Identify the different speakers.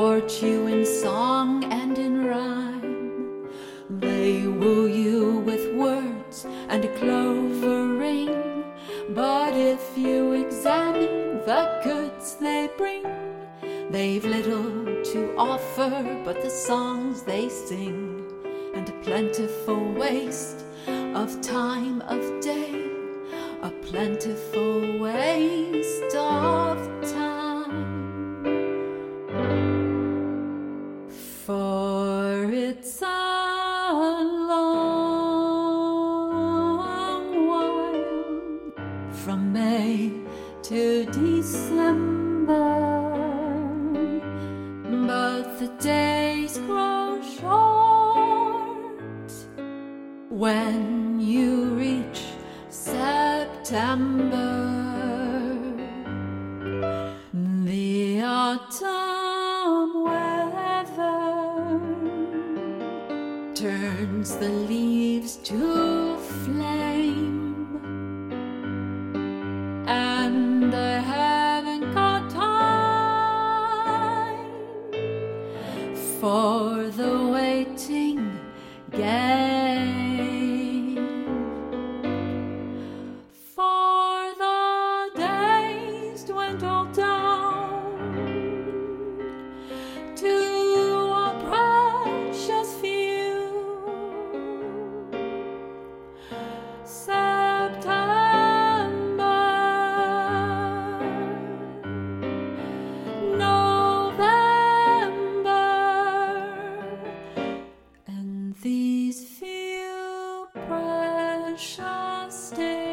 Speaker 1: Court you in song and in rhyme. They woo you with words and a clover ring. But if you examine the goods they bring, they've little to offer but the songs they sing, and a plentiful waste of time of day, a plentiful waste of turns the leaves to flame, for the waiting game. shall stay.